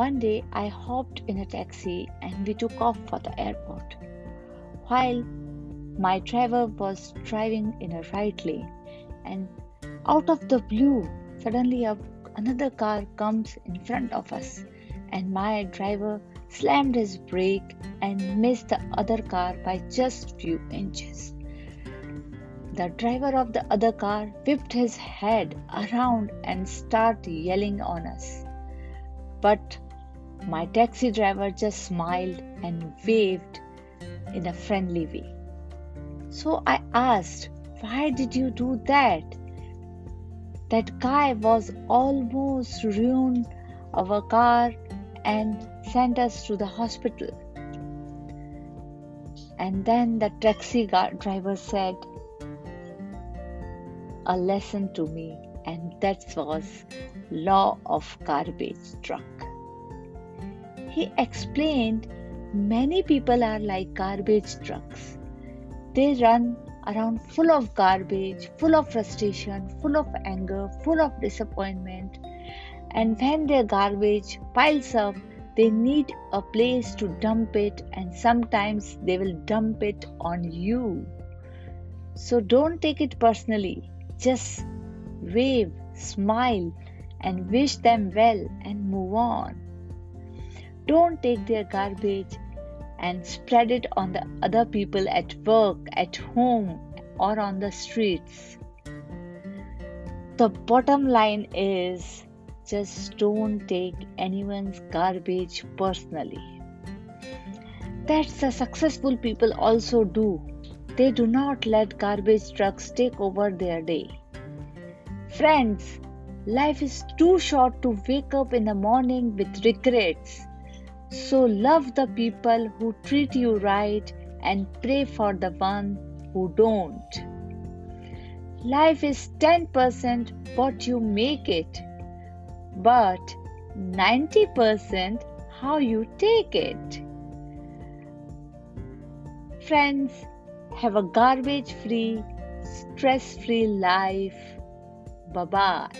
One day I hopped in a taxi and we took off for the airport. While my driver was driving in a right lane, and out of the blue, suddenly a, another car comes in front of us, and my driver slammed his brake and missed the other car by just few inches. The driver of the other car whipped his head around and started yelling on us. But my taxi driver just smiled and waved in a friendly way. So I asked, Why did you do that? That guy was almost ruined our car and sent us to the hospital. And then the taxi driver said a lesson to me, and that was law of garbage truck. He explained many people are like garbage trucks. They run around full of garbage, full of frustration, full of anger, full of disappointment. And when their garbage piles up, they need a place to dump it, and sometimes they will dump it on you. So don't take it personally. Just wave, smile, and wish them well and move on. Don't take their garbage and spread it on the other people at work, at home, or on the streets. The bottom line is just don't take anyone's garbage personally. That's the successful people also do. They do not let garbage trucks take over their day. Friends, life is too short to wake up in the morning with regrets so love the people who treat you right and pray for the one who don't. Life is 10% what you make it, but 90% how you take it. Friends, have a garbage free, stress free life. Bye bye.